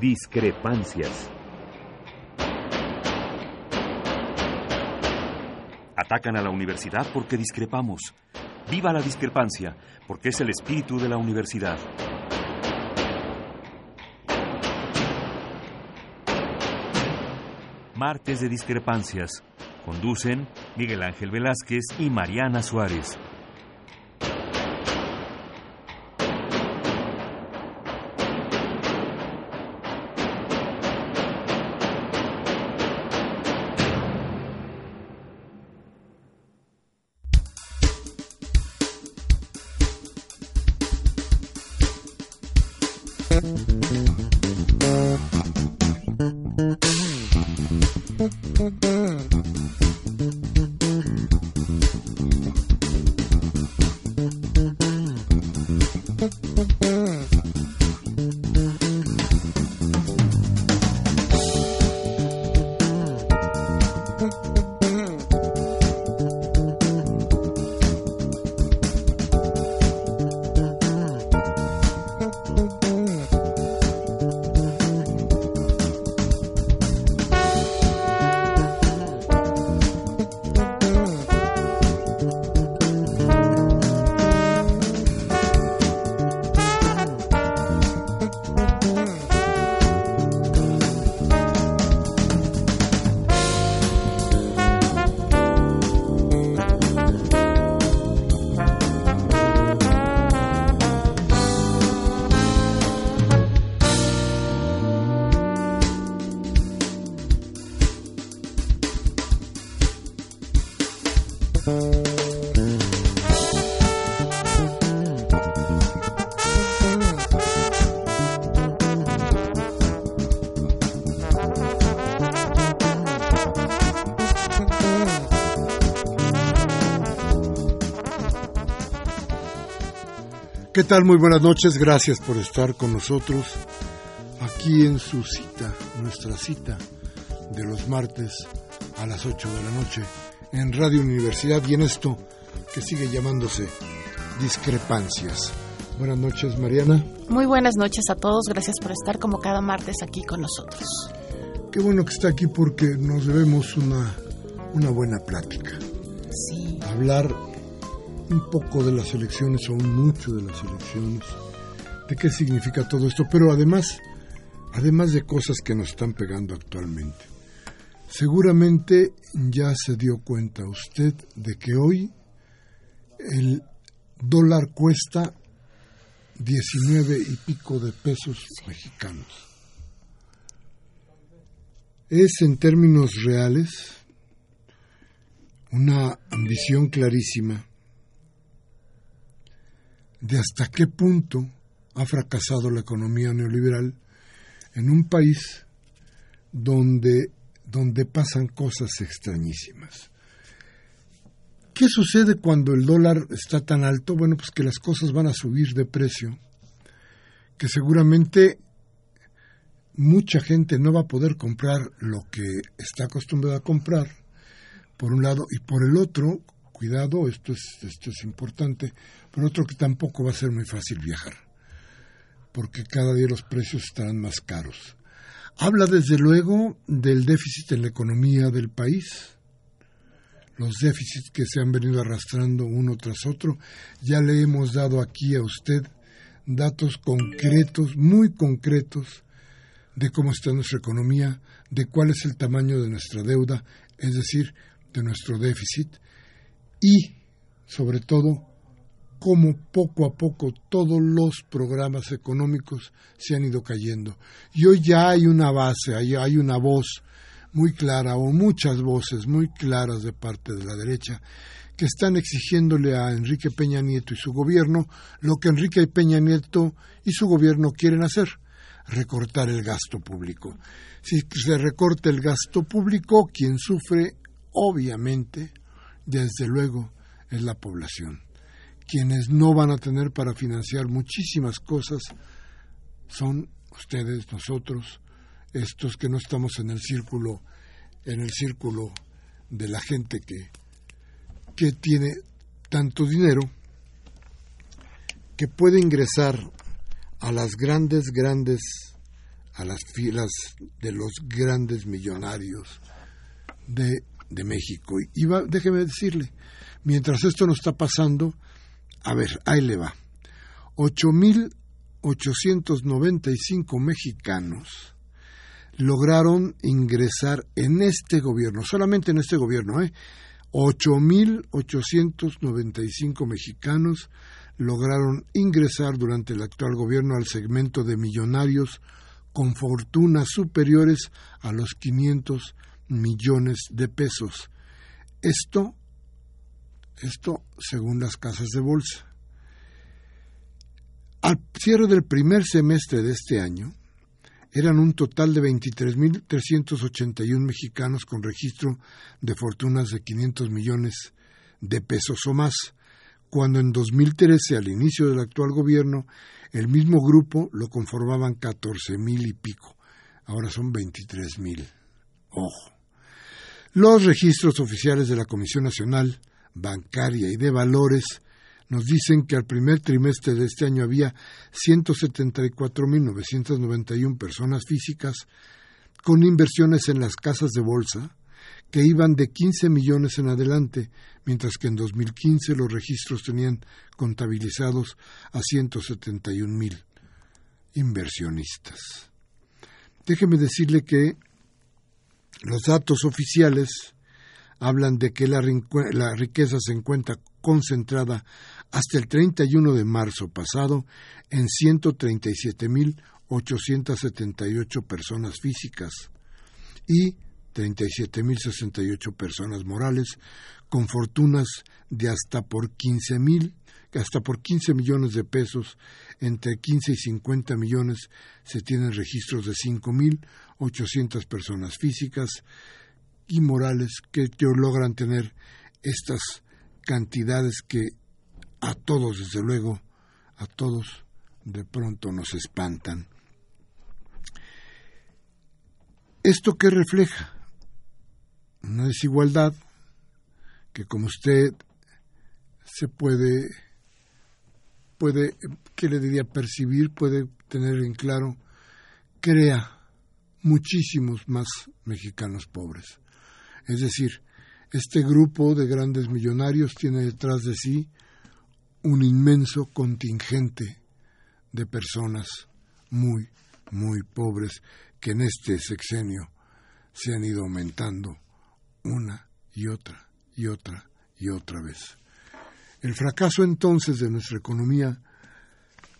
Discrepancias. Atacan a la universidad porque discrepamos. Viva la discrepancia, porque es el espíritu de la universidad. Martes de Discrepancias. Conducen Miguel Ángel Velázquez y Mariana Suárez. Tal? Muy buenas noches, gracias por estar con nosotros aquí en su cita, nuestra cita de los martes a las 8 de la noche en Radio Universidad y en esto que sigue llamándose Discrepancias. Buenas noches, Mariana. Muy buenas noches a todos, gracias por estar como cada martes aquí con nosotros. Qué bueno que está aquí porque nos debemos una, una buena plática. Sí. Hablar un poco de las elecciones o mucho de las elecciones, de qué significa todo esto, pero además, además de cosas que nos están pegando actualmente. Seguramente ya se dio cuenta usted de que hoy el dólar cuesta 19 y pico de pesos mexicanos. Es en términos reales una ambición clarísima de hasta qué punto ha fracasado la economía neoliberal en un país donde, donde pasan cosas extrañísimas. ¿Qué sucede cuando el dólar está tan alto? Bueno, pues que las cosas van a subir de precio, que seguramente mucha gente no va a poder comprar lo que está acostumbrada a comprar, por un lado, y por el otro, cuidado, esto es, esto es importante, por otro que tampoco va a ser muy fácil viajar, porque cada día los precios estarán más caros. Habla desde luego del déficit en la economía del país, los déficits que se han venido arrastrando uno tras otro. Ya le hemos dado aquí a usted datos concretos, muy concretos, de cómo está nuestra economía, de cuál es el tamaño de nuestra deuda, es decir, de nuestro déficit, y, sobre todo, cómo poco a poco todos los programas económicos se han ido cayendo. Y hoy ya hay una base, hay, una voz muy clara o muchas voces muy claras de parte de la derecha que están exigiéndole a Enrique Peña Nieto y su gobierno lo que Enrique Peña Nieto y su gobierno quieren hacer, recortar el gasto público. Si se recorta el gasto público, quien sufre, obviamente, desde luego, es la población. Quienes no van a tener para financiar muchísimas cosas son ustedes, nosotros, estos que no estamos en el círculo, en el círculo de la gente que, que tiene tanto dinero que puede ingresar a las grandes, grandes a las filas de los grandes millonarios de, de México. Y va, déjeme decirle, mientras esto no está pasando, a ver, ahí le va. 8.895 mexicanos lograron ingresar en este gobierno, solamente en este gobierno, ¿eh? 8.895 mexicanos lograron ingresar durante el actual gobierno al segmento de millonarios con fortunas superiores a los 500 millones de pesos. Esto, esto según las casas de bolsa. Al cierre del primer semestre de este año, eran un total de 23.381 mexicanos con registro de fortunas de 500 millones de pesos o más, cuando en 2013, al inicio del actual gobierno, el mismo grupo lo conformaban 14.000 y pico. Ahora son 23.000. Ojo. Los registros oficiales de la Comisión Nacional Bancaria y de Valores nos dicen que al primer trimestre de este año había 174.991 personas físicas con inversiones en las casas de bolsa que iban de 15 millones en adelante, mientras que en 2015 los registros tenían contabilizados a 171.000 inversionistas. Déjeme decirle que los datos oficiales hablan de que la, riqueza se encuentra concentrada hasta el 31 de marzo pasado en 137.878 personas físicas y 37.068 personas morales con fortunas de hasta por 15.000 hasta por 15 millones de pesos, entre 15 y 50 millones se tienen registros de 5.800 personas físicas y morales que logran tener estas cantidades que a todos, desde luego, a todos de pronto nos espantan. ¿Esto qué refleja? Una desigualdad que como usted se puede, puede, ¿qué le diría? Percibir, puede tener en claro, crea muchísimos más mexicanos pobres. Es decir, este grupo de grandes millonarios tiene detrás de sí un inmenso contingente de personas muy, muy pobres que en este sexenio se han ido aumentando una y otra y otra y otra vez. El fracaso entonces de nuestra economía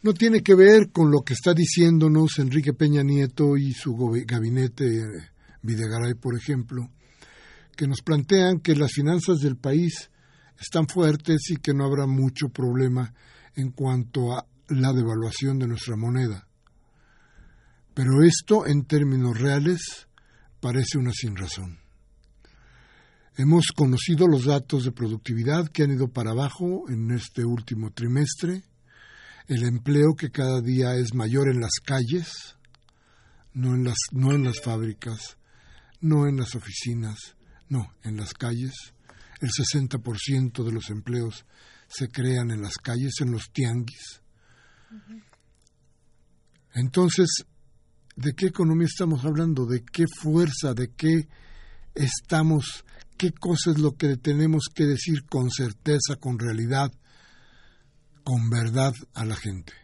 no tiene que ver con lo que está diciéndonos Enrique Peña Nieto y su gabinete Videgaray, por ejemplo, que nos plantean que las finanzas del país están fuertes y que no habrá mucho problema en cuanto a la devaluación de nuestra moneda. Pero esto, en términos reales, parece una sinrazón. Hemos conocido los datos de productividad que han ido para abajo en este último trimestre, el empleo que cada día es mayor en las calles, no en las, no en las fábricas, no en las oficinas, no, en las calles, el 60% de los empleos se crean en las calles, en los tianguis. Entonces, ¿de qué economía estamos hablando? ¿De qué fuerza? ¿De qué estamos? ¿Qué cosa es lo que tenemos que decir con certeza, con realidad, con verdad a la gente?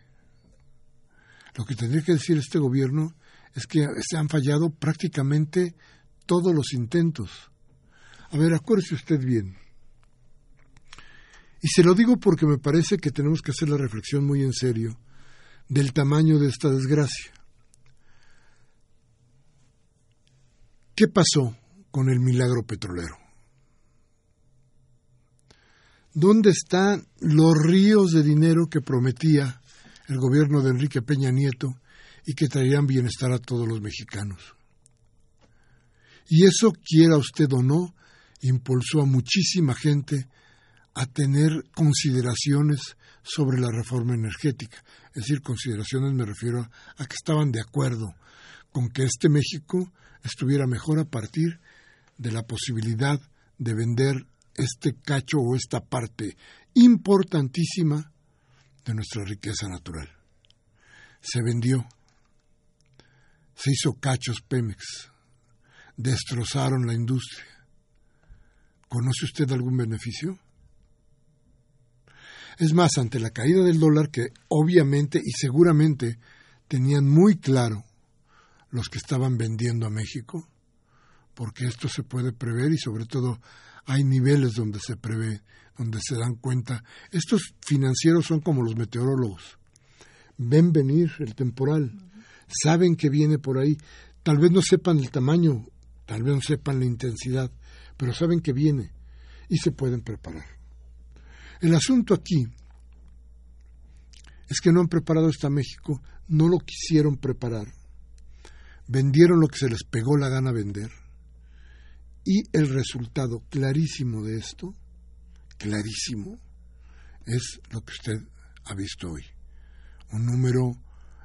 Lo que tendría que decir este gobierno es que se han fallado prácticamente todos los intentos a ver, acuérdese usted bien. Y se lo digo porque me parece que tenemos que hacer la reflexión muy en serio del tamaño de esta desgracia. ¿Qué pasó con el milagro petrolero? ¿Dónde están los ríos de dinero que prometía el gobierno de Enrique Peña Nieto y que traerían bienestar a todos los mexicanos? Y eso, quiera usted o no, impulsó a muchísima gente a tener consideraciones sobre la reforma energética. Es decir, consideraciones me refiero a, que estaban de acuerdo con que este México estuviera mejor a partir de la posibilidad de vender este cacho o esta parte importantísima de nuestra riqueza natural. Se vendió. Se hizo cachos Pemex. Destrozaron la industria. ¿Conoce usted algún beneficio? Es más, ante la caída del dólar, que obviamente y seguramente tenían muy claro los que estaban vendiendo a México, porque esto se puede prever y sobre todo hay niveles donde se prevé, donde se dan cuenta. Estos financieros son como los meteorólogos. Ven venir el temporal, saben que viene por ahí. Tal vez no sepan el tamaño, tal vez no sepan la intensidad, pero saben que viene y se pueden preparar. El asunto aquí es que no han preparado esto a México, no lo quisieron preparar. Vendieron lo que se les pegó la gana vender. Y el resultado clarísimo de esto, clarísimo, es lo que usted ha visto hoy. Un número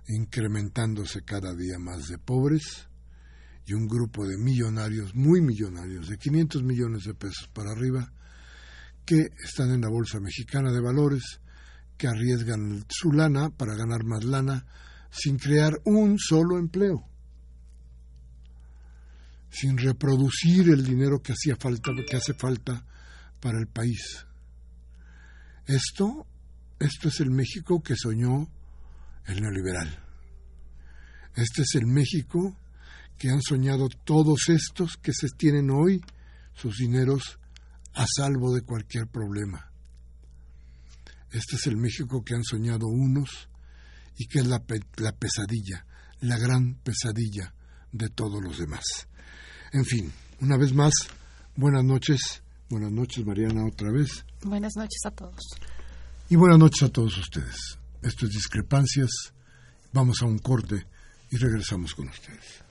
incrementándose cada día más de pobres y un grupo de millonarios, muy millonarios, de 500 millones de pesos para arriba, que están en la Bolsa Mexicana de Valores, que arriesgan su lana para ganar más lana sin crear un solo empleo, sin reproducir el dinero que hacía falta, que hace falta para el país. Esto, esto es el México que soñó el neoliberal. Este es el México que han soñado todos estos que se tienen hoy sus dineros a salvo de cualquier problema. Este es el México que han soñado unos y que es la, la pesadilla, la gran pesadilla de todos los demás. En fin, una vez más, buenas noches. Buenas noches, Mariana, otra vez. Buenas noches a todos. Y buenas noches a todos ustedes. Esto es Discrepancias. Vamos a un corte y regresamos con ustedes.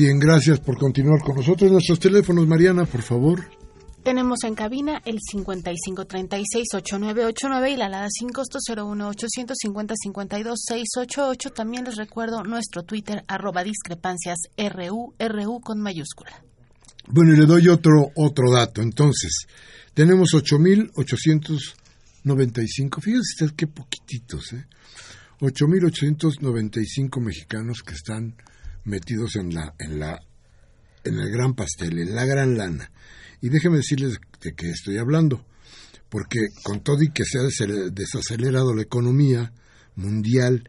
Bien, gracias por continuar con nosotros. Nuestros teléfonos, Mariana, por favor. Tenemos en cabina el 5536-8989 y la alada sin costo 01850-52-688. También les recuerdo nuestro Twitter, arroba discrepancias RU, RU con mayúscula. Bueno, y le doy otro, otro dato. Entonces, tenemos 8.895, fíjense usted qué poquititos, ¿eh? 8.895 mexicanos que están metidos en la, en la, en el gran pastel, en la gran lana. Y déjenme decirles de qué estoy hablando, porque con todo y que se ha desacelerado la economía mundial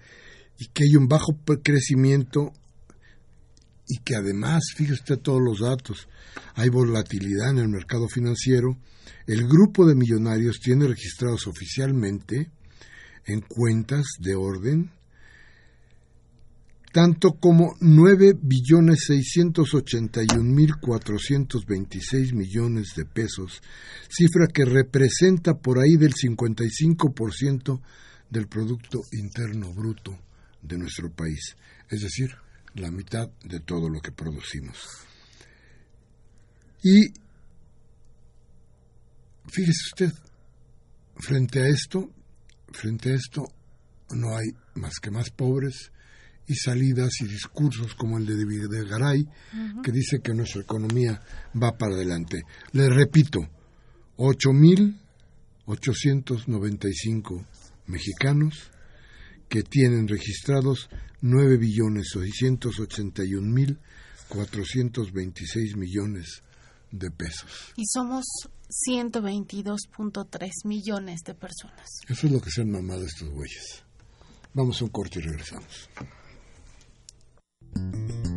y que hay un bajo crecimiento y que además, fíjese usted todos los datos, hay volatilidad en el mercado financiero, el grupo de millonarios tiene registrados oficialmente en cuentas de orden tanto como 9 billones 681 mil 426 millones de pesos, cifra que representa por ahí del 55% del Producto Interno Bruto de nuestro país, es decir, la mitad de todo lo que producimos. Y fíjese usted, frente a esto, frente a esto no hay más que más pobres y salidas y discursos como el de, de Garay, que dice que nuestra economía va para adelante. Le repito, 8.895 mexicanos que tienen registrados 9 billones 681 mil 426 millones de pesos. Y somos 122.3 millones de personas. Eso es lo que se han mamado estos güeyes. Vamos a un corte y regresamos. Thank you.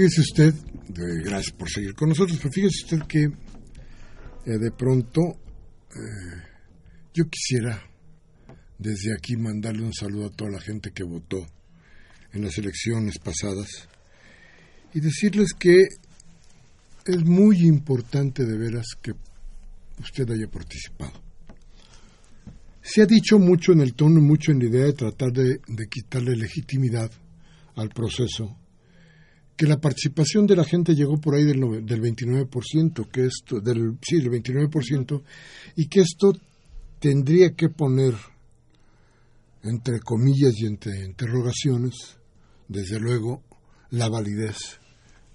Fíjese usted, gracias por seguir con nosotros, pero fíjese usted que eh, de pronto eh, yo quisiera desde aquí mandarle un saludo a toda la gente que votó en las elecciones pasadas y decirles que es muy importante de veras que usted haya participado. Se ha dicho mucho en el tono, mucho en la idea de tratar de, de quitarle legitimidad al proceso que la participación de la gente llegó por ahí del, del 29%, que esto, del, sí, el 29%, y que esto tendría que poner, entre comillas y entre interrogaciones, desde luego, la validez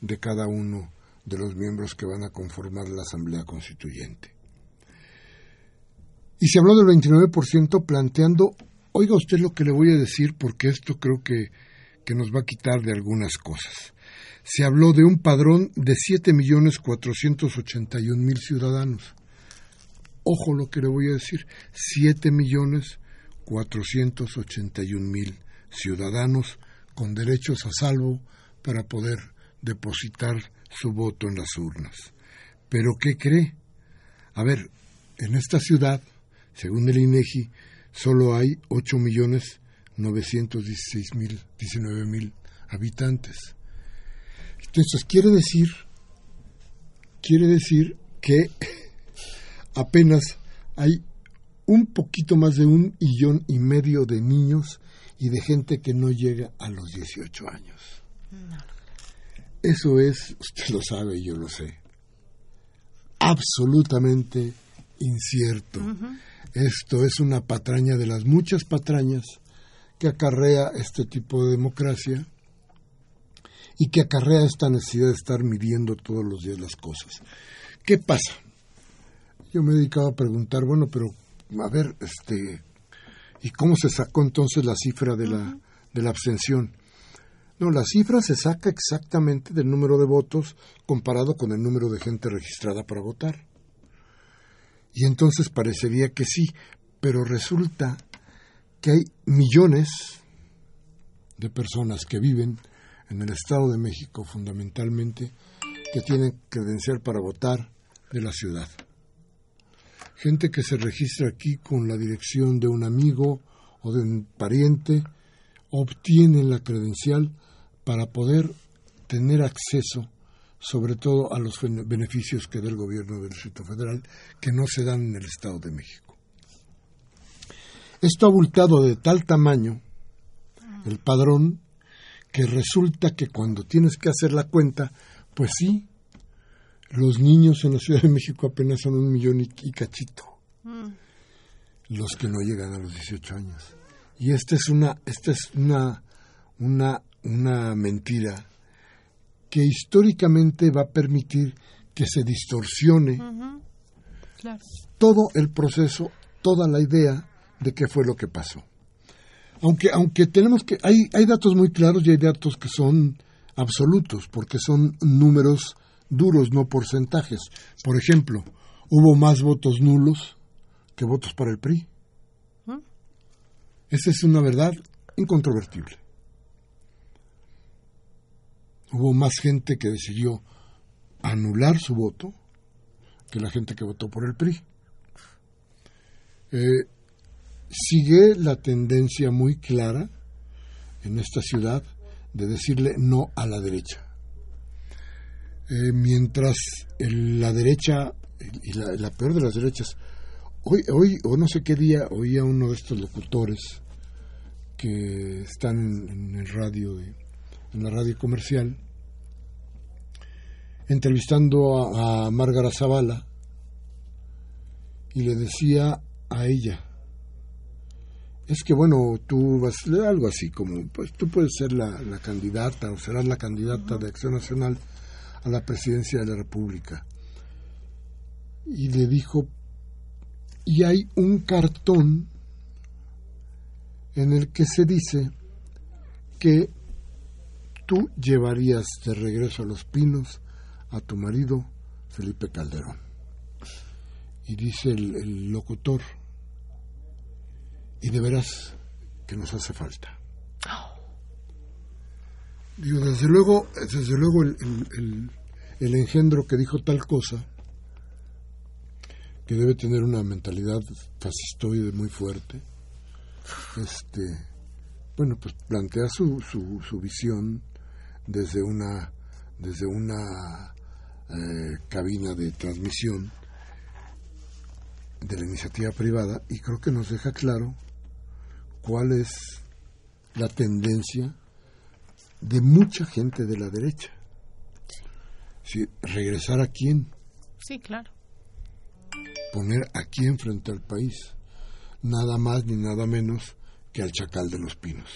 de cada uno de los miembros que van a conformar la Asamblea Constituyente. Y se habló del 29% planteando, oiga usted lo que le voy a decir porque esto creo que, que nos va a quitar de algunas cosas. Se habló de un padrón de 7.481.000 ciudadanos. Ojo lo que le voy a decir, 7.481.000 ciudadanos con derechos a salvo para poder depositar su voto en las urnas. Pero ¿qué cree? A ver, en esta ciudad, según el INEGI, solo hay 8.916.019.000 habitantes. Entonces, quiere decir, quiere decir que apenas hay un poquito más de un millón y medio de niños y de gente que no llega a los 18 años. Eso es, usted lo sabe, yo lo sé, absolutamente incierto. Esto es una patraña de las muchas patrañas que acarrea este tipo de democracia y que acarrea esta necesidad de estar midiendo todos los días las cosas. ¿Qué pasa? Yo me he dedicado a preguntar, bueno, pero a ver, este, ¿y cómo se sacó entonces la cifra de la, de la abstención? No, la cifra se saca exactamente del número de votos comparado con el número de gente registrada para votar. Y entonces parecería que sí, pero resulta que hay millones de personas que viven en el Estado de México fundamentalmente que tienen credencial para votar de la ciudad. Gente que se registra aquí con la dirección de un amigo o de un pariente, obtiene la credencial para poder tener acceso sobre todo a los beneficios que da el gobierno del Distrito Federal que no se dan en el Estado de México. Esto ha abultado de tal tamaño el padrón que resulta que cuando tienes que hacer la cuenta, pues sí, los niños en la Ciudad de México apenas son un millón y, cachito, los que no llegan a los 18 años. Y esta es una, esta es una, una una mentira que históricamente va a permitir que se distorsione todo el proceso, toda la idea de qué fue lo que pasó. Aunque, aunque tenemos que, hay, hay datos muy claros y hay datos que son absolutos, porque son números duros, no porcentajes. Por ejemplo, hubo más votos nulos que votos para el PRI. Esa es una verdad incontrovertible hubo más gente que decidió anular su voto que la gente que votó por el PRI. Eh, sigue la tendencia muy clara en esta ciudad de decirle no a la derecha. Eh, mientras la derecha, y la, peor de las derechas, hoy, hoy, o no sé qué día, oía uno de estos locutores que están en, el radio, en la radio comercial, entrevistando a, a Márgara Zavala y le decía a ella, es que bueno, tú vas, algo así como, pues tú puedes ser la, la candidata o serás la candidata de Acción Nacional a la presidencia de la República. Y le dijo, y hay un cartón en el que se dice que tú llevarías de regreso a los pinos a tu marido Felipe Calderón. Y dice el, locutor, y de veras que nos hace falta. Digo, desde luego, desde luego el, el, engendro que dijo tal cosa, que debe tener una mentalidad fascistoide muy fuerte, este, bueno, pues plantea su, su, su visión desde una, desde una eh, cabina de transmisión de la iniciativa privada y creo que nos deja claro cuál es la tendencia de mucha gente de la derecha. Si regresar a quién. Sí, claro. Poner a quién frente al país. Nada más ni nada menos que al chacal de los pinos.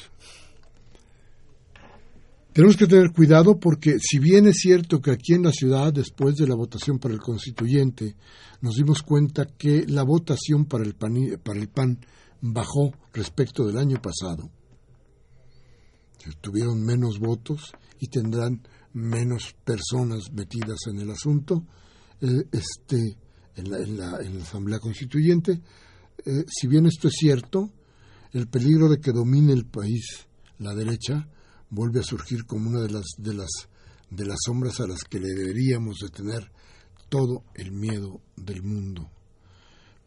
Tenemos que tener cuidado porque si bien es cierto que aquí en la ciudad, después de la votación para el constituyente, nos dimos cuenta que la votación para el PAN, para el PAN bajó respecto del año pasado, tuvieron menos votos y tendrán menos personas metidas en el asunto, eh, este, en la, Asamblea Constituyente. Eh, si bien esto es cierto, el peligro de que domine el país la derecha vuelve a surgir como una de las, de las, de las sombras a las que le deberíamos de tener todo el miedo del mundo.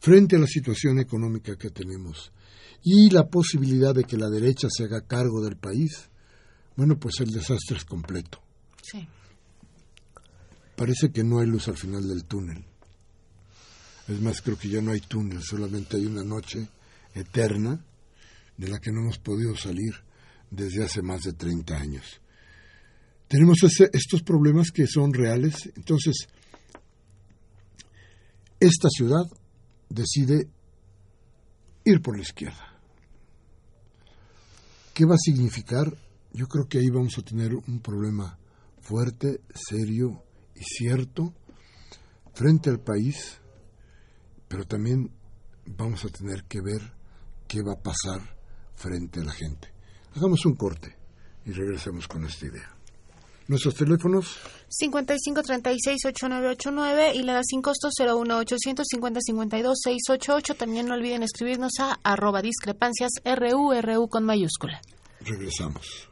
Frente a la situación económica que tenemos y la posibilidad de que la derecha se haga cargo del país, bueno, pues el desastre es completo. Sí. Parece que no hay luz al final del túnel. Es más, creo que ya no hay túnel, solamente hay una noche eterna de la que no hemos podido salir desde hace más de 30 años. Tenemos estos problemas que son reales, entonces esta ciudad decide ir por la izquierda. ¿Qué va a significar? Yo creo que ahí vamos a tener un problema fuerte, serio y cierto frente al país, pero también vamos a tener que ver qué va a pasar frente a la gente. Hagamos un corte y regresemos con esta idea. Nuestros teléfonos 5536-8989 y la da sin costo 01850-52-688. También no olviden escribirnos a arroba discrepancias RU, con mayúscula. Regresamos.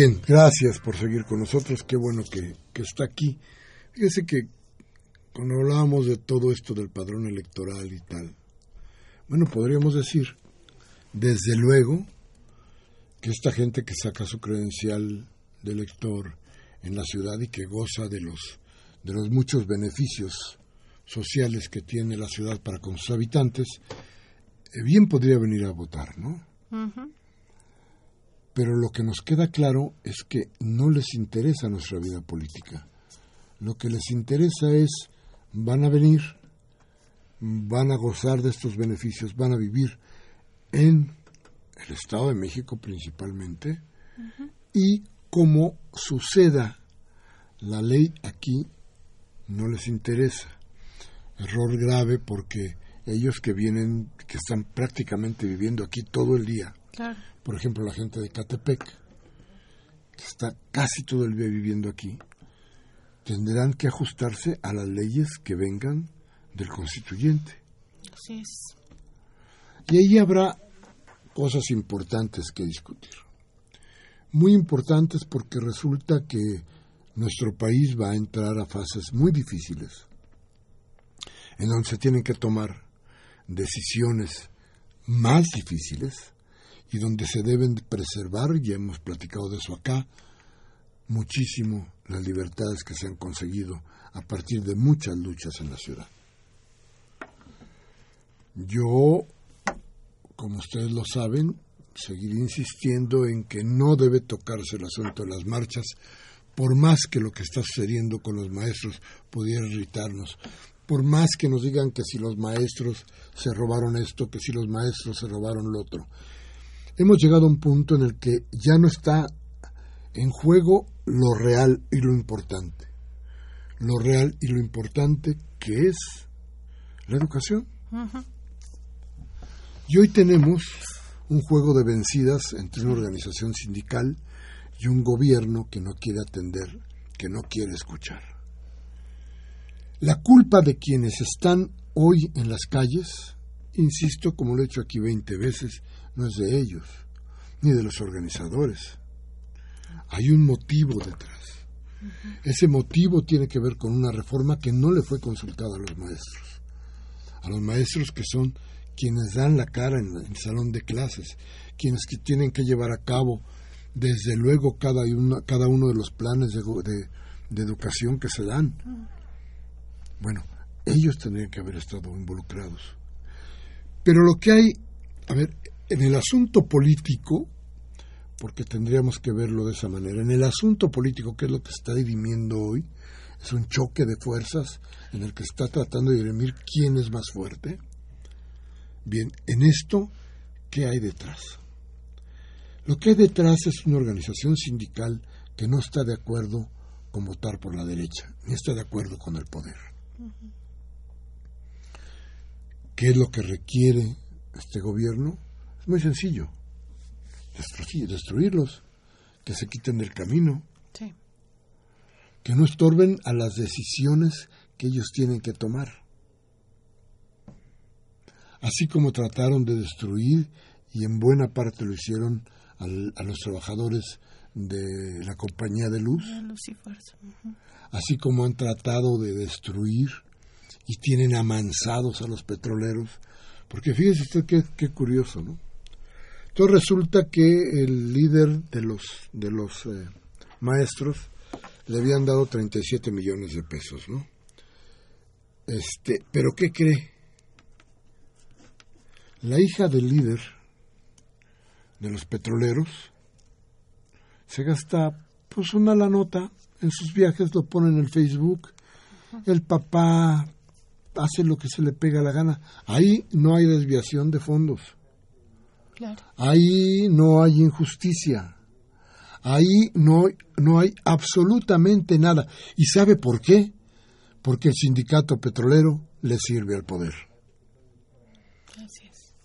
Bien, gracias por seguir con nosotros. Qué bueno que, está aquí. Fíjese que cuando hablábamos de todo esto del padrón electoral y tal, bueno, podríamos decir, desde luego, que esta gente que saca su credencial de elector en la ciudad y que goza de los, de los muchos beneficios sociales que tiene la ciudad para con sus habitantes, eh, bien podría venir a votar, ¿no? Pero lo que nos queda claro es que no les interesa nuestra vida política. Lo que les interesa es, van a venir, van a gozar de estos beneficios, van a vivir en el Estado de México principalmente, y como suceda la ley aquí, no les interesa. Error grave porque ellos que vienen, que están prácticamente viviendo aquí todo el día, por ejemplo, la gente de Catepec, que está casi todo el día viviendo aquí, tendrán que ajustarse a las leyes que vengan del constituyente. Así es. Y ahí habrá cosas importantes que discutir. Muy importantes porque resulta que nuestro país va a entrar a fases muy difíciles, en donde se tienen que tomar decisiones más difíciles y donde se deben preservar, ya hemos platicado de eso acá, muchísimo las libertades que se han conseguido a partir de muchas luchas en la ciudad. Yo, como ustedes lo saben, seguiré insistiendo en que no debe tocarse el asunto de las marchas, por más que lo que está sucediendo con los maestros pudiera irritarnos, por más que nos digan que si los maestros se robaron esto, que si los maestros se robaron lo otro hemos llegado a un punto en el que ya no está en juego lo real y lo importante. Lo real y lo importante que es la educación. Y hoy tenemos un juego de vencidas entre una organización sindical y un gobierno que no quiere atender que no quiere escuchar. La culpa de quienes están hoy en las calles, insisto, como lo he hecho aquí 20 veces, no es de ellos, ni de los organizadores. Hay un motivo detrás. Ese motivo tiene que ver con una reforma que no le fue consultada a los maestros. A los maestros que son quienes dan la cara en el salón de clases, quienes que tienen que llevar a cabo desde luego cada, cada uno de los planes de, de, educación que se dan. Bueno, ellos tendrían que haber estado involucrados. Pero lo que hay, a ver, en el asunto político, porque tendríamos que verlo de esa manera, en el asunto político, que es lo que está dirimiendo hoy, es un choque de fuerzas en el que está tratando de dirimir quién es más fuerte. Bien, en esto, ¿qué hay detrás? Lo que hay detrás es una organización sindical que no está de acuerdo con votar por la derecha, ni está de acuerdo con el poder. ¿Qué es lo que requiere este gobierno? Muy sencillo. destruirlos, que se quiten del camino, que no estorben a las decisiones que ellos tienen que tomar. Así como trataron de destruir, y en buena parte lo hicieron a los trabajadores de la compañía de luz, así como han tratado de destruir y tienen amansados a los petroleros, porque fíjese usted qué, qué curioso, ¿no? Entonces resulta que el líder de los de los eh, maestros le habían dado 37 millones de pesos, ¿no? Este, pero ¿qué cree? La hija del líder de los petroleros, se gasta pues una la nota en sus viajes, lo pone en el Facebook, el papá hace lo que se le pega la gana. Ahí no hay desviación de fondos. Ahí no hay injusticia. Ahí no, no hay absolutamente nada. ¿Y sabe por qué? Porque el sindicato petrolero le sirve al poder.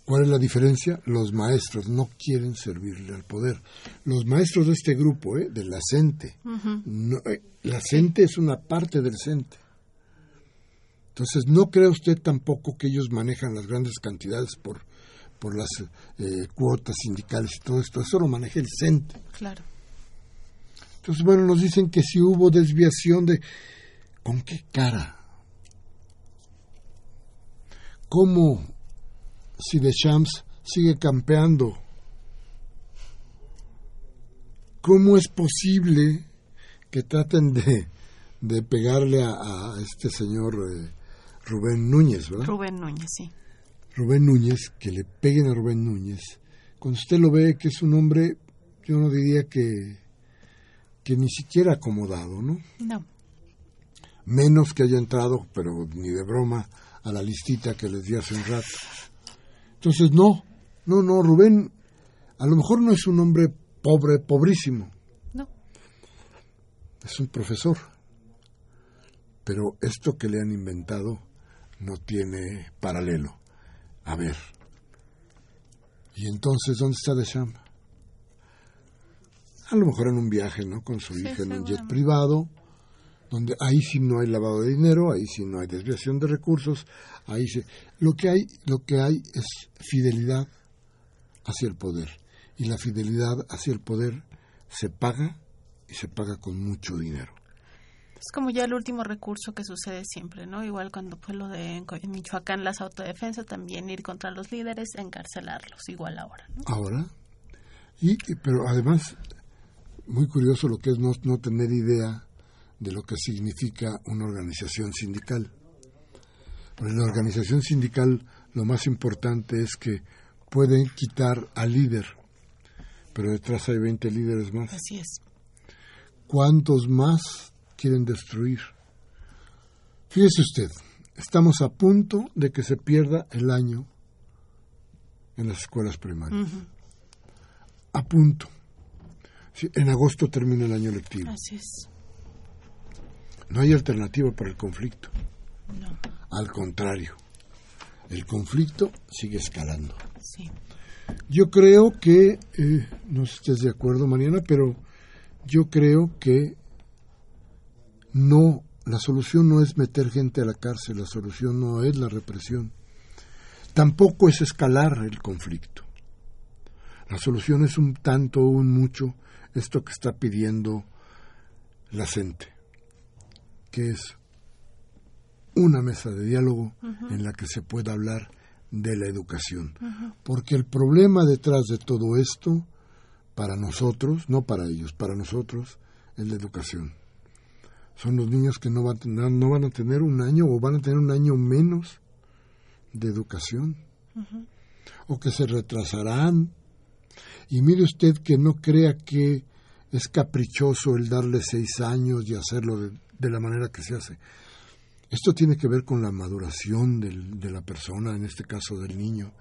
¿Cuál es la diferencia? Los maestros no quieren servirle al poder. Los maestros de este grupo, ¿eh? de la CENTE, eh, la CENTE es una parte del CENTE. Entonces, no cree usted tampoco que ellos manejan las grandes cantidades por, por las eh, cuotas sindicales y todo esto. Eso lo maneja el CENTE. Claro. Entonces, bueno, nos dicen que si hubo desviación de... ¿Con qué cara? ¿Cómo si Deschamps sigue campeando? ¿Cómo es posible que traten de, de pegarle a, este señor eh, Rubén Núñez, ¿verdad? Rubén Núñez, sí. Rubén Núñez, que le peguen a Rubén Núñez. Cuando usted lo ve que es un hombre, yo no diría que, que ni siquiera acomodado, ¿no? No. Menos que haya entrado, pero ni de broma, a la listita que les di hace un rato. Entonces, no, no, no, Rubén a lo mejor no es un hombre pobre, pobrísimo. No. Es un profesor. Pero esto que le han inventado no tiene paralelo. A ver. ¿Y entonces dónde está Deschamps? A lo mejor en un viaje, ¿no? Con su hija en un jet privado, donde ahí sí no hay lavado de dinero, ahí sí no hay desviación de recursos, ahí sí. Lo que hay, lo que hay es fidelidad hacia el poder. Y la fidelidad hacia el poder se paga y se paga con mucho dinero. Es como ya el último recurso que sucede siempre, ¿no? Igual cuando fue lo de en Michoacán las autodefensas, también ir contra los líderes, encarcelarlos, igual ahora. ¿no? Ahora, y, pero además, muy curioso lo que es no, no tener idea de lo que significa una organización sindical. en la organización sindical lo más importante es que pueden quitar al líder, pero detrás hay 20 líderes más. Así es. ¿Cuántos más quieren destruir? Fíjese usted, estamos a punto de que se pierda el año en las escuelas primarias. A punto. en agosto termina el año lectivo. Así es. No hay alternativa para el conflicto. No. Al contrario, el conflicto sigue escalando. Sí. Yo creo que, eh, no sé si estés de acuerdo, Mariana, pero yo creo que no, la solución no es meter gente a la cárcel, la solución no es la represión. Tampoco es escalar el conflicto. La solución es un tanto o un mucho esto que está pidiendo la gente, que es una mesa de diálogo en la que se pueda hablar de la educación. Porque el problema detrás de todo esto, para nosotros, no para ellos, para nosotros, es la educación. Son los niños que no van, no van a tener un año o van a tener un año menos de educación. O que se retrasarán. Y mire usted que no crea que es caprichoso el darle seis años y hacerlo de la manera que se hace. Esto tiene que ver con la maduración de la persona, en este caso del niño.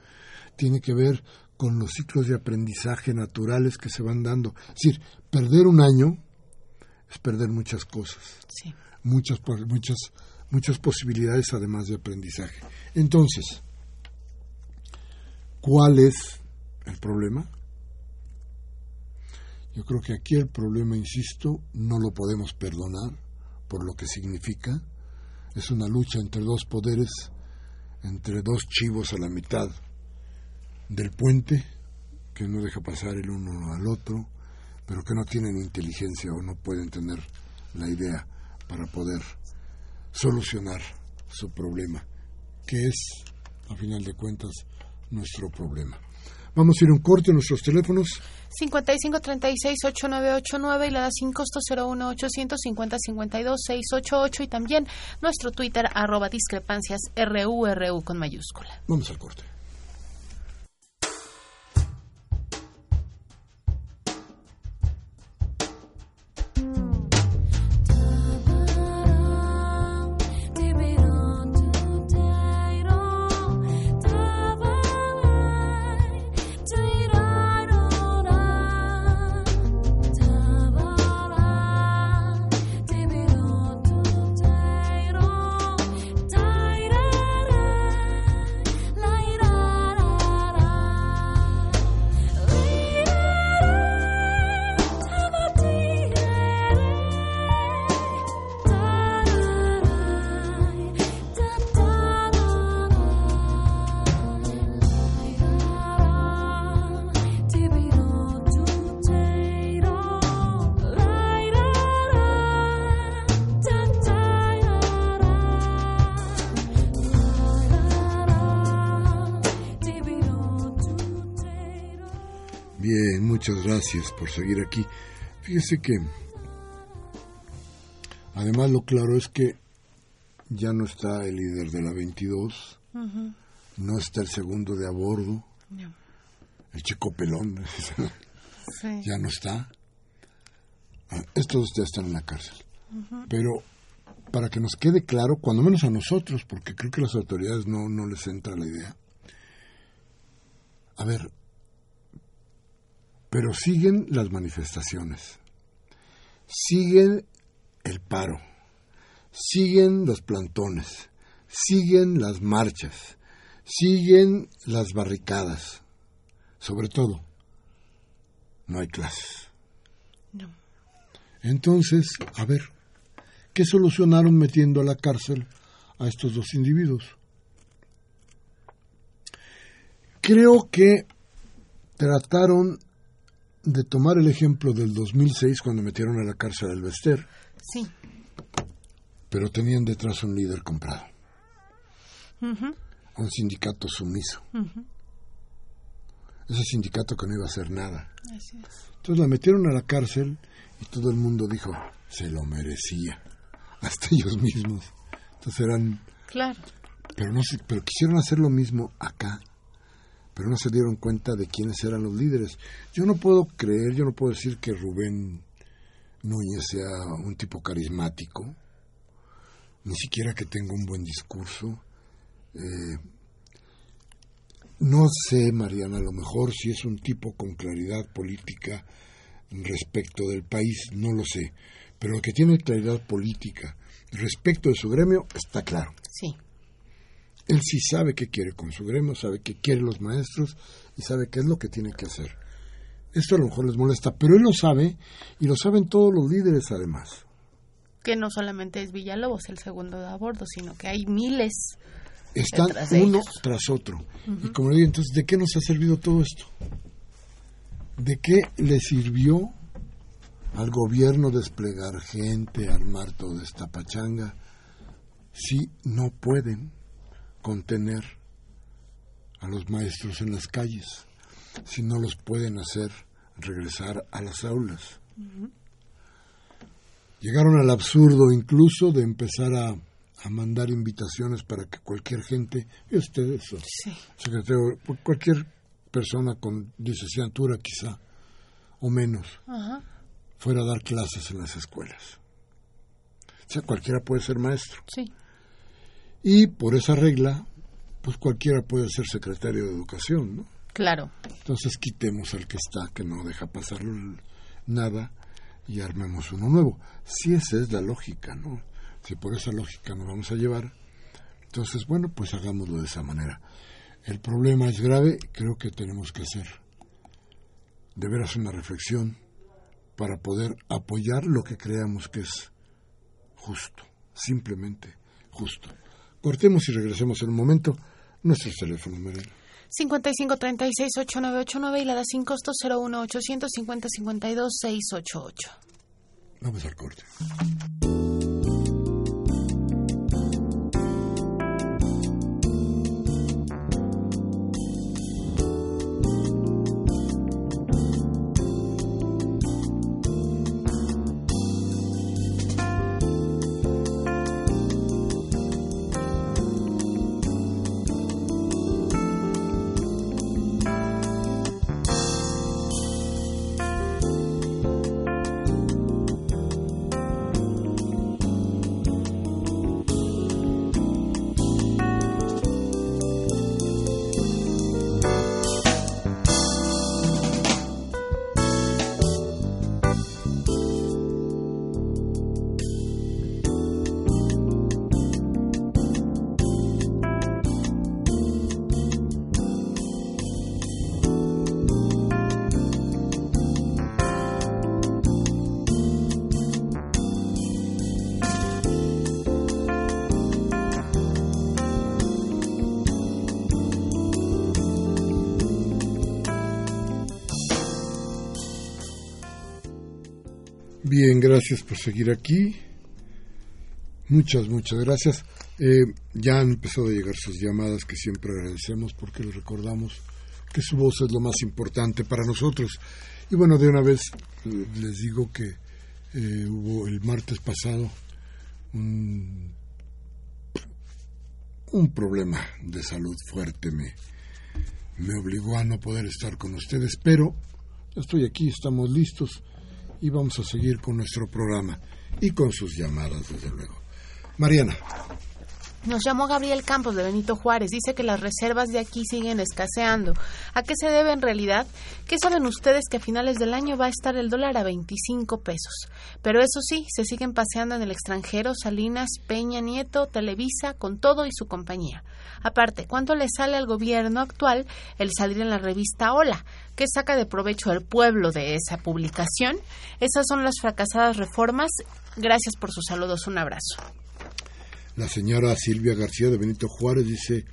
Tiene que ver con los ciclos de aprendizaje naturales que se van dando. Es decir, perder un año es perder muchas cosas. Muchas, muchas, muchas posibilidades además de aprendizaje. Entonces, ¿cuál es el problema? Yo creo que aquí el problema, insisto, no lo podemos perdonar por lo que significa, es una lucha entre dos poderes, entre dos chivos a la mitad del puente, que no deja pasar el uno al otro, pero que no tienen inteligencia o no pueden tener la idea para poder solucionar su problema, que es, a final de cuentas, nuestro problema. Vamos a ir a un corte en nuestros teléfonos. 5536-8989 y la da sin costo 01850-52-688 y también nuestro Twitter arroba discrepancias RURU con mayúscula. Vamos al corte. Gracias por seguir aquí. Fíjese que, además lo claro es que ya no está el líder de la 22, no está el segundo de a bordo, el chico pelón, ya no está. Ah, estos ya están en la cárcel. Pero para que nos quede claro, cuando menos a nosotros, porque creo que a las autoridades no, no les entra la idea. A ver, pero siguen las manifestaciones, siguen el paro, siguen los plantones, siguen las marchas, siguen las barricadas. Sobre todo, no hay clases. No. Entonces, a ver, ¿qué solucionaron metiendo a la cárcel a estos dos individuos? Creo que trataron de tomar el ejemplo del 2006 cuando metieron a la cárcel al Bester. Sí. Pero tenían detrás un líder comprado. Un sindicato sumiso. Ese sindicato que no iba a hacer nada. Entonces la metieron a la cárcel y todo el mundo dijo, se lo merecía. Hasta ellos mismos. Entonces eran... Claro. Pero, no, pero quisieron hacer lo mismo acá pero no se dieron cuenta de quiénes eran los líderes. Yo no puedo creer, yo no puedo decir que Rubén Núñez sea un tipo carismático, ni siquiera que tenga un buen discurso. Eh, no sé, Mariana, a lo mejor si es un tipo con claridad política respecto del país, no lo sé, pero lo que tiene claridad política respecto de su gremio está claro. Sí. Él sí sabe qué quiere con su gremio, sabe qué quieren los maestros y sabe qué es lo que tiene que hacer. Esto a lo mejor les molesta, pero él lo sabe y lo saben todos los líderes además. Que no solamente es Villalobos el segundo de a bordo, sino que hay miles. Están uno tras otro. Y como le digo, entonces, ¿de qué nos ha servido todo esto? ¿De qué le sirvió al gobierno desplegar gente, armar toda esta pachanga, si no pueden contener a los maestros en las calles, si no los pueden hacer regresar a las aulas? Llegaron al absurdo incluso de empezar a, mandar invitaciones para que cualquier gente, y ustedes, secretario, cualquier persona con licenciatura quizá, o menos, fuera a dar clases en las escuelas. O sea, cualquiera puede ser maestro. Sí. Y por esa regla, pues cualquiera puede ser secretario de educación, ¿no? Claro. Entonces quitemos al que está, que no deja pasar nada, y armemos uno nuevo. Si esa es la lógica, ¿no? Si por esa lógica nos vamos a llevar, entonces, bueno, pues hagámoslo de esa manera. El problema es grave, creo que tenemos que hacer de veras una reflexión para poder apoyar lo que creamos que es justo, simplemente justo. Cortemos y regresemos en un momento. Nuestros teléfonos, Mariela. 5536-8989 y la da sin costo 01850-52-688. Vamos al corte. Bien, gracias por seguir aquí. Muchas, muchas gracias. Eh, ya han empezado a llegar sus llamadas que siempre agradecemos porque les recordamos que su voz es lo más importante para nosotros. Y bueno, de una vez eh, les digo que eh, hubo el martes pasado un, problema de salud fuerte. Me, me obligó a no poder estar con ustedes, pero estoy aquí, estamos listos y vamos a seguir con nuestro programa y con sus llamadas, desde luego. Mariana. Nos llamó Gabriel Campos de Benito Juárez. Dice que las reservas de aquí siguen escaseando. ¿A qué se debe en realidad? ¿Qué saben ustedes que a finales del año va a estar el dólar a 25 pesos? Pero eso sí, se siguen paseando en el extranjero Salinas, Peña Nieto, Televisa, con todo y su compañía. Aparte, ¿cuánto le sale al gobierno actual el salir en la revista Hola? ¿Qué saca de provecho el pueblo de esa publicación? Esas son las fracasadas reformas. Gracias por sus saludos. Un abrazo. La señora Silvia García de Benito Juárez dice,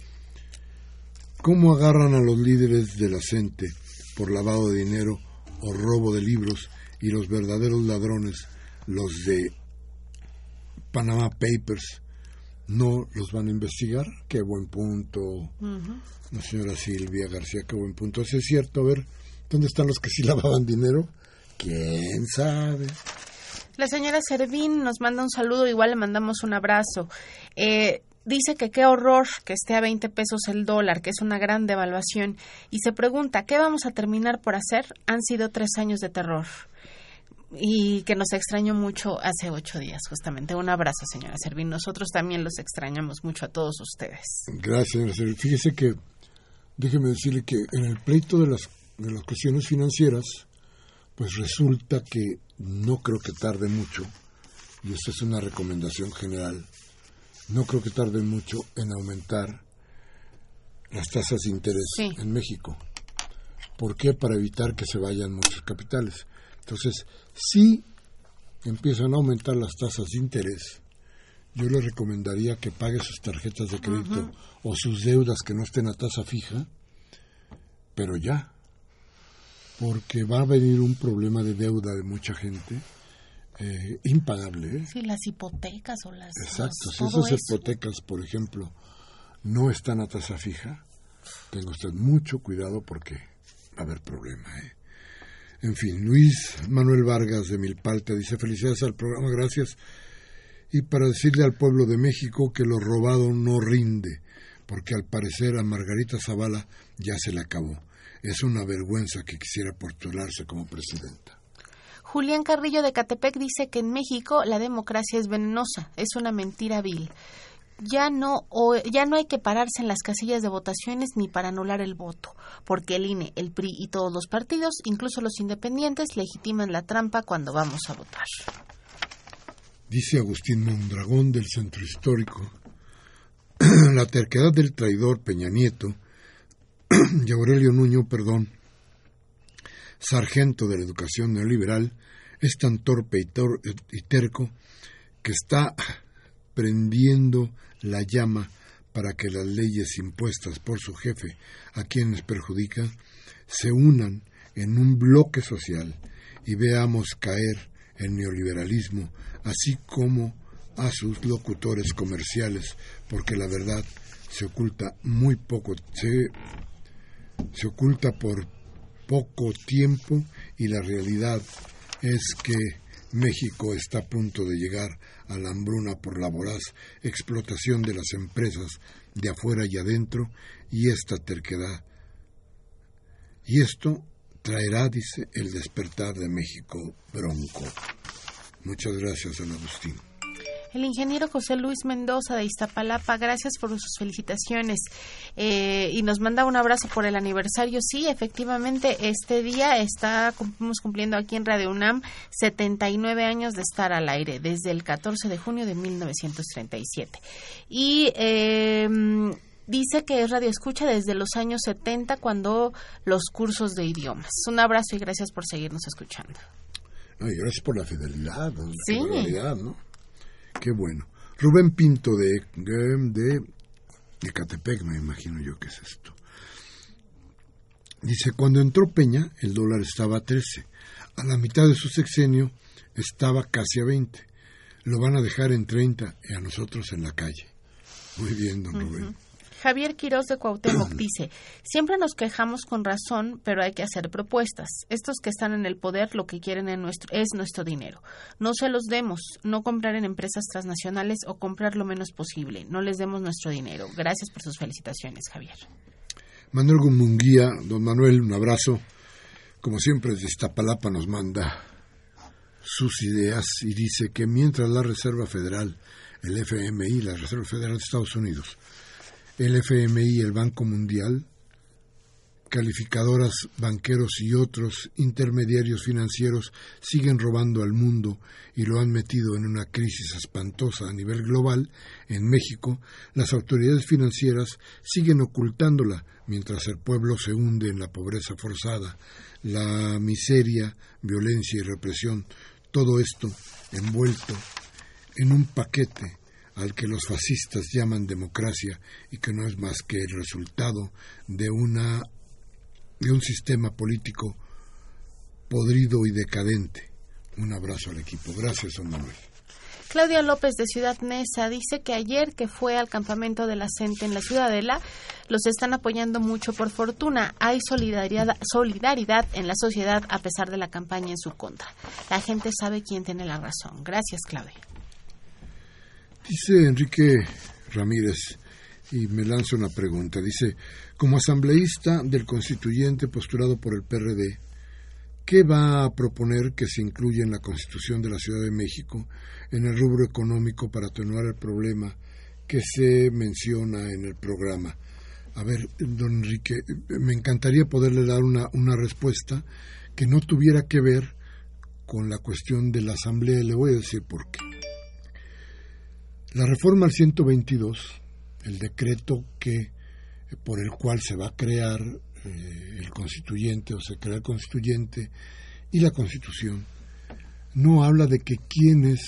¿cómo agarran a los líderes de la CENTE por lavado de dinero o robo de libros y los verdaderos ladrones, los de Panama Papers, no los van a investigar? Qué buen punto. La señora Silvia García, qué buen punto. ¿Es cierto? A ver, ¿dónde están los que sí lavaban dinero? ¿Quién sabe? La señora Servín nos manda un saludo, igual le mandamos un abrazo. Eh, dice que qué horror que esté a 20 pesos el dólar, que es una gran devaluación, y se pregunta, ¿qué vamos a terminar por hacer? Han sido tres años de terror. Y que nos extrañó mucho hace ocho días, justamente. Un abrazo, señora Servín. Nosotros también los extrañamos mucho a todos ustedes. Gracias, señora Servín. Fíjese que, déjeme decirle que en el pleito de las, de las cuestiones financieras, pues resulta que no creo que tarde mucho, y esta es una recomendación general, no creo que tarde mucho en aumentar las tasas de interés en México. ¿Por qué? Para evitar que se vayan muchos capitales. Entonces, sí empiezan a aumentar las tasas de interés, yo le recomendaría que pague sus tarjetas de crédito o sus deudas que no estén a tasa fija, pero ya, porque va a venir un problema de deuda de mucha gente eh, impagable. ¿eh? Sí, las hipotecas o las... Exacto, si esas hipotecas, por ejemplo, no están a tasa fija, tenga usted mucho cuidado porque va a haber problema. ¿eh? En fin, Luis Manuel Vargas de Milpalta dice felicidades al programa, gracias. Y para decirle al pueblo de México que lo robado no rinde, porque al parecer a Margarita Zavala ya se le acabó. Es una vergüenza que quisiera postularse como presidenta. Julián Carrillo de Catepec dice que en México la democracia es venenosa, es una mentira vil ya no, ya no hay que pararse en las casillas de votaciones ni para anular el voto, porque el INE, el PRI y todos los partidos, incluso los independientes, legitiman la trampa cuando vamos a votar. Dice Agustín Mondragón del Centro Histórico, la terquedad del traidor Peña Nieto y Aurelio Nuño, perdón, sargento de la educación neoliberal, es tan torpe y terco que está prendiendo la llama para que las leyes impuestas por su jefe a quienes perjudica se unan en un bloque social y veamos caer el neoliberalismo, así como a sus locutores comerciales, porque la verdad se oculta muy poco, se oculta por poco tiempo y la realidad es que México está a punto de llegar a la hambruna por la voraz explotación de las empresas de afuera y adentro y esta terquedad. Y esto traerá, dice, el despertar de México bronco. Muchas gracias, don Agustín. El ingeniero José Luis Mendoza de Iztapalapa, gracias por sus felicitaciones eh, y nos manda un abrazo por el aniversario. Sí, efectivamente, este día estamos cumpliendo aquí en Radio UNAM 79 años de estar al aire, desde el 14 de junio de 1937. Y em, dice que es radio escucha desde los años 70 cuando los cursos de idiomas. Un abrazo y gracias por seguirnos escuchando. y gracias por la fidelidad, la sí. ¿no? Qué bueno. Rubén Pinto de, de, de Catepec, me imagino yo que es esto. Dice, cuando entró Peña, el dólar estaba a 13. A la mitad de su sexenio estaba casi a 20. Lo van a dejar en 30 y a nosotros en la calle. Muy bien, don Rubén. Javier Quiroz de Cuauhtémoc dice, siempre nos quejamos con razón, pero hay que hacer propuestas. Estos que están en el poder lo que quieren es nuestro dinero. No se los demos, no comprar en empresas transnacionales o comprar lo menos posible. No les demos nuestro dinero. Gracias por sus felicitaciones, Javier. Manuel Gumunguía, don Manuel, un abrazo. Como siempre, desde Iztapalapa nos manda sus ideas y dice que mientras la Reserva Federal, el FMI, la Reserva Federal de Estados Unidos, el FMI el Banco Mundial, calificadoras, banqueros y otros intermediarios financieros siguen robando al mundo y lo han metido en una crisis espantosa a nivel global, en México las autoridades financieras siguen ocultándola mientras el pueblo se hunde en la pobreza forzada, la miseria, violencia y represión, todo esto envuelto en un paquete al que los fascistas llaman democracia y que no es más que el resultado de una de un sistema político podrido y decadente. Un abrazo al equipo. Gracias, don Manuel. Claudia López de Ciudad Mesa dice que ayer que fue al campamento de la CENTE en la Ciudadela, los están apoyando mucho por fortuna. Hay solidaridad, solidaridad en la sociedad a pesar de la campaña en su contra. La gente sabe quién tiene la razón. Gracias, Claudia. Dice Enrique Ramírez, y me lanza una pregunta, dice, como asambleísta del constituyente postulado por el PRD, ¿qué va a proponer que se incluya en la Constitución de la Ciudad de México en el rubro económico para atenuar el problema que se menciona en el programa? A ver, don Enrique, me encantaría poderle dar una, una respuesta que no tuviera que ver con la cuestión de la Asamblea, le voy a decir por qué. La reforma al 122, el decreto que por el cual se va a crear eh, el constituyente o se crea el constituyente y la constitución, no habla de que quienes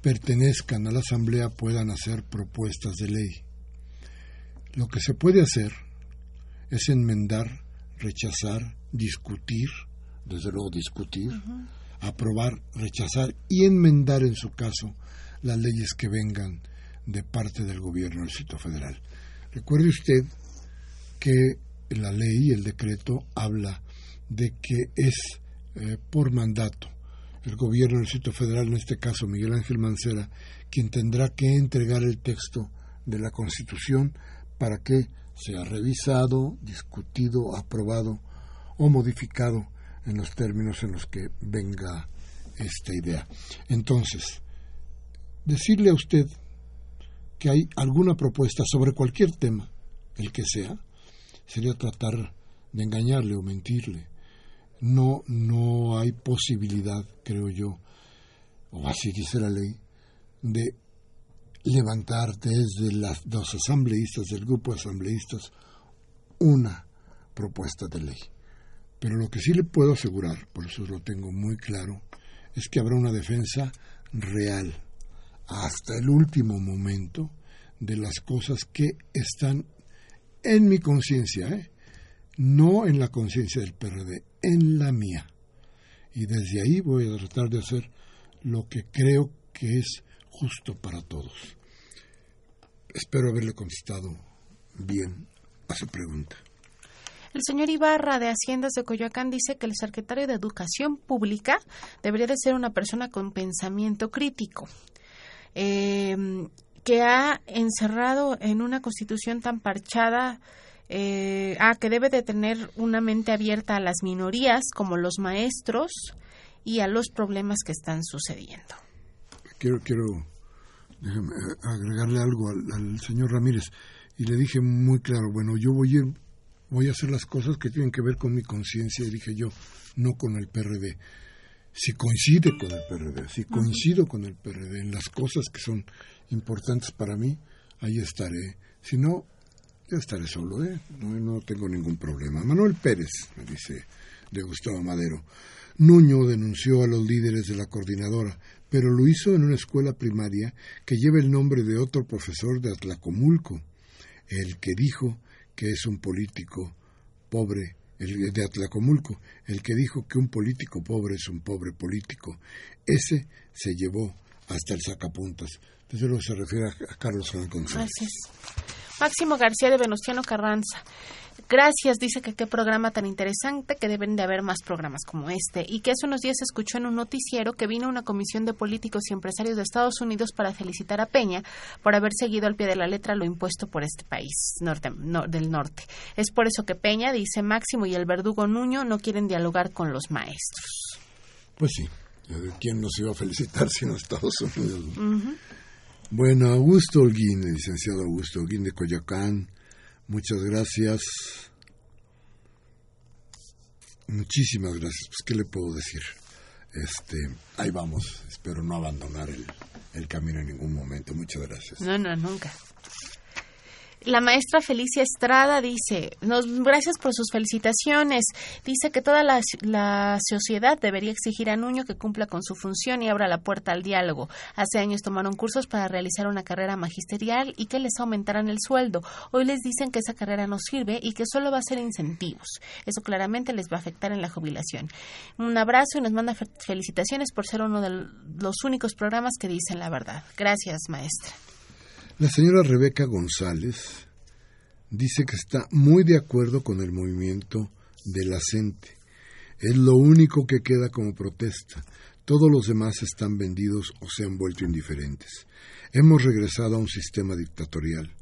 pertenezcan a la Asamblea puedan hacer propuestas de ley. Lo que se puede hacer es enmendar, rechazar, discutir, desde luego discutir, aprobar, rechazar y enmendar en su caso las leyes que vengan de parte del gobierno del Distrito Federal. Recuerde usted que la ley, el decreto, habla de que es eh, por mandato el gobierno del Distrito Federal, en este caso Miguel Ángel Mancera, quien tendrá que entregar el texto de la Constitución para que sea revisado, discutido, aprobado o modificado en los términos en los que venga esta idea. Entonces, decirle a usted que hay alguna propuesta sobre cualquier tema, el que sea, sería tratar de engañarle o mentirle. No, no hay posibilidad, creo yo, o así dice la ley, de levantar desde las dos asambleístas, del grupo de asambleístas, una propuesta de ley. Pero lo que sí le puedo asegurar, por eso lo tengo muy claro, es que habrá una defensa real hasta el último momento de las cosas que están en mi conciencia, ¿eh? no en la conciencia del PRD, en la mía. Y desde ahí voy a tratar de hacer lo que creo que es justo para todos. Espero haberle contestado bien a su pregunta. El señor Ibarra de Haciendas de Coyoacán dice que el secretario de Educación Pública debería de ser una persona con pensamiento crítico. Eh, que ha encerrado en una constitución tan parchada, eh, ah, que debe de tener una mente abierta a las minorías como los maestros y a los problemas que están sucediendo. Quiero, quiero déjame, agregarle algo al, señor Ramírez y le dije muy claro, bueno, yo voy a, voy a hacer las cosas que tienen que ver con mi conciencia, dije yo, no con el PRD si coincide con el PRD, si coincido con el PRD en las cosas que son importantes para mí, ahí estaré. Si no, yo estaré solo, ¿eh? No, no tengo ningún problema. Manuel Pérez, me dice de Gustavo Madero. Nuño denunció a los líderes de la coordinadora, pero lo hizo en una escuela primaria que lleva el nombre de otro profesor de Atlacomulco, el que dijo que es un político pobre el de Atlacomulco, el que dijo que un político pobre es un pobre político. Ese se llevó hasta el sacapuntas. Desde luego se refiere a Carlos González. Máximo García de Venustiano Carranza. Gracias, dice que qué programa tan interesante, que deben de haber más programas como este, y que hace unos días escuchó en un noticiero que vino una comisión de políticos y empresarios de Estados Unidos para felicitar a Peña por haber seguido al pie de la letra lo impuesto por este país norte, del norte. Es por eso que Peña, dice Máximo, y el verdugo Nuño no quieren dialogar con los maestros. Pues sí, ¿quién nos iba a felicitar sino Estados Unidos? Bueno, Augusto Holguín, el licenciado Augusto Holguín de Coyoacán, Muchas gracias. Muchísimas gracias. Pues, ¿qué le puedo decir? Este, ahí vamos. Espero no abandonar el, el camino en ningún momento. Muchas gracias. No, no, nunca. La maestra Felicia Estrada dice, nos, gracias por sus felicitaciones. Dice que toda la, la, sociedad debería exigir a Nuño que cumpla con su función y abra la puerta al diálogo. Hace años tomaron cursos para realizar una carrera magisterial y que les aumentaran el sueldo. Hoy les dicen que esa carrera no sirve y que solo va a ser incentivos. Eso claramente les va a afectar en la jubilación. Un abrazo y nos manda felicitaciones por ser uno de los únicos programas que dicen la verdad. Gracias, maestra. La señora Rebeca González dice que está muy de acuerdo con el movimiento de la gente. Es lo único que queda como protesta. Todos los demás están vendidos o se han vuelto indiferentes. Hemos regresado a un sistema dictatorial.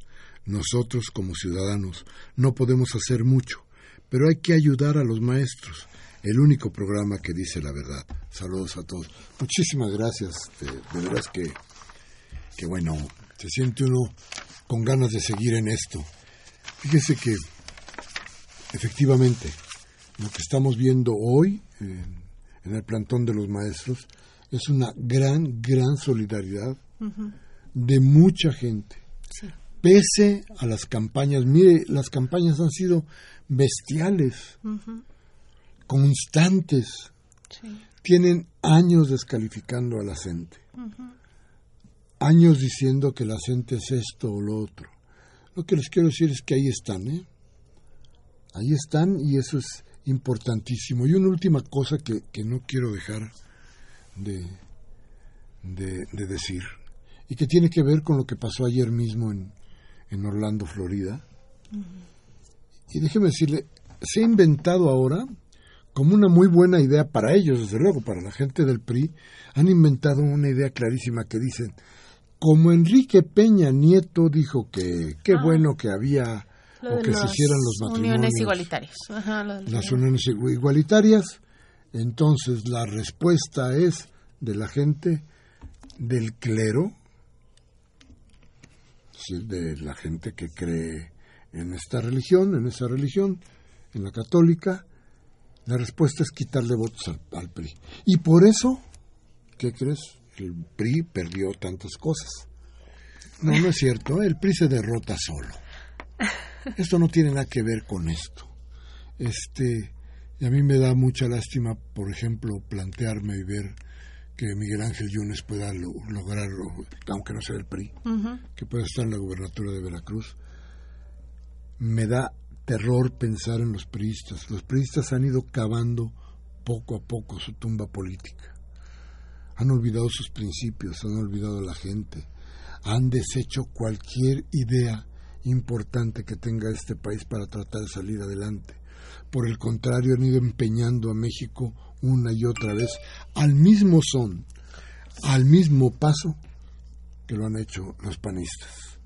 Nosotros, como ciudadanos, no podemos hacer mucho, pero hay que ayudar a los maestros. El único programa que dice la verdad. Saludos a todos. Muchísimas gracias. De, de veras que, que bueno, se siente uno con ganas de seguir en esto. Fíjese que efectivamente lo que estamos viendo hoy en, el plantón de los maestros es una gran, gran solidaridad de mucha gente. Pese a las campañas, mire, las campañas han sido bestiales, constantes. tienen años descalificando a la gente, años diciendo que la gente es esto o lo otro. Lo que les quiero decir es que ahí están, ¿eh? Ahí están y eso es importantísimo. Y una última cosa que, que no quiero dejar de, de, decir y que tiene que ver con lo que pasó ayer mismo en, en Orlando, Florida. Y déjeme decirle, se ha inventado ahora como una muy buena idea para ellos, desde luego, para la gente del PRI, han inventado una idea clarísima que dicen, como Enrique Peña Nieto dijo que qué ah. bueno que había o que se hicieran los matrimonios. Uniones igualitarias. las uniones igualitarias. Entonces la respuesta es de la gente del clero, de la gente que cree en esta religión, en esa religión, en la católica, la respuesta es quitarle votos al, PRI. Y por eso, ¿qué crees? El PRI perdió tantas cosas. No, no es cierto, el PRI se derrota solo. Esto no tiene nada que ver con esto. Este, y a mí me da mucha lástima, por ejemplo, plantearme y ver que Miguel Ángel Yunes pueda lograr, aunque no sea el PRI, que pueda estar en la gubernatura de Veracruz. Me da terror pensar en los priistas. Los priistas han ido cavando poco a poco su tumba política. Han olvidado sus principios, han olvidado a la gente, han deshecho cualquier idea importante que tenga este país para tratar de salir adelante. Por el contrario, han ido empeñando a México una y otra vez al mismo son, al mismo paso que lo han hecho los panistas.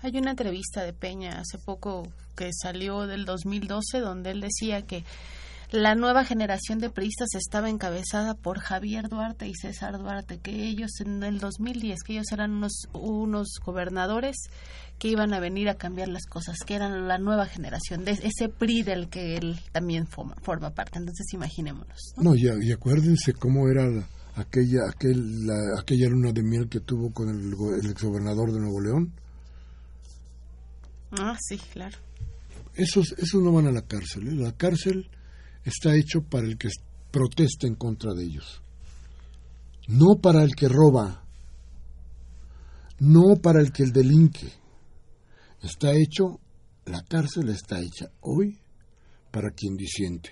Hay una entrevista de Peña hace poco que salió del 2012 donde él decía que la nueva generación de priistas estaba encabezada por Javier Duarte y César Duarte, que ellos en el 2010, que ellos eran unos, unos gobernadores que iban a venir a cambiar las cosas, que eran la nueva generación, de ese PRI del que él también forma, forma parte. Entonces, imaginémonos. No, y, y, acuérdense cómo era aquella, aquel, aquella luna de miel que tuvo con el, el exgobernador de Nuevo León. Ah, sí, claro. Esos, esos no van a la cárcel. ¿eh? La cárcel está hecho para el que protesta en contra de ellos. No para el que roba. No para el que el delinque Está hecho, la cárcel está hecha hoy para quien disiente.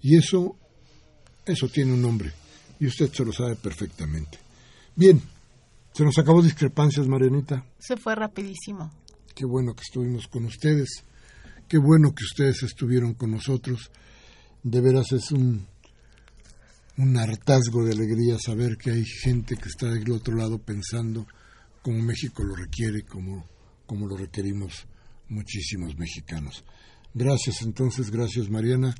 Y eso, eso tiene un nombre. Y usted se lo sabe perfectamente. Bien, se nos acabó discrepancias, Marianita. Se fue rapidísimo. Qué bueno que estuvimos con ustedes. Qué bueno que ustedes estuvieron con nosotros. De veras es un, un hartazgo de alegría saber que hay gente que está del otro lado pensando como México lo requiere, como como lo requerimos muchísimos mexicanos. Gracias entonces, gracias Mariana.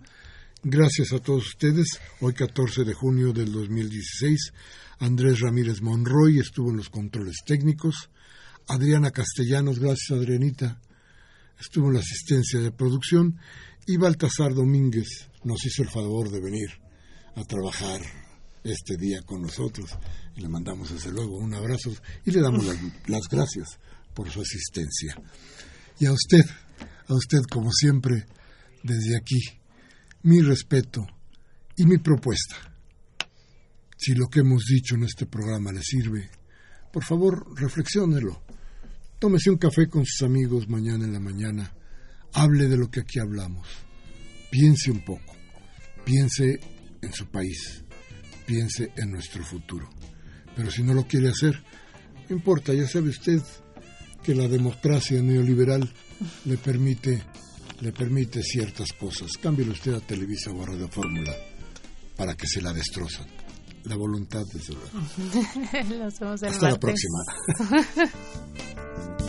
Gracias a todos ustedes. Hoy 14 de junio del 2016, Andrés Ramírez Monroy estuvo en los controles técnicos. Adriana Castellanos, gracias Adrianita, estuvo en la asistencia de producción. Y Baltasar Domínguez nos hizo el favor de venir a trabajar este día con nosotros. Y le mandamos desde luego un abrazo y le damos las gracias por su asistencia. Y a usted, a usted como siempre, desde aquí, mi respeto y mi propuesta. Si lo que hemos dicho en este programa le sirve, por favor, reflexiónelo. Tómese un café con sus amigos mañana en la mañana. Hable de lo que aquí hablamos. Piense un poco. Piense en su país. Piense en nuestro futuro. Pero si no lo quiere hacer, no importa, ya sabe usted, que la democracia neoliberal le permite, le permite ciertas cosas. Cámbiale usted a Televisa o a Radio Fórmula para que se la destrozan la voluntad, desde luego. Hasta la próxima.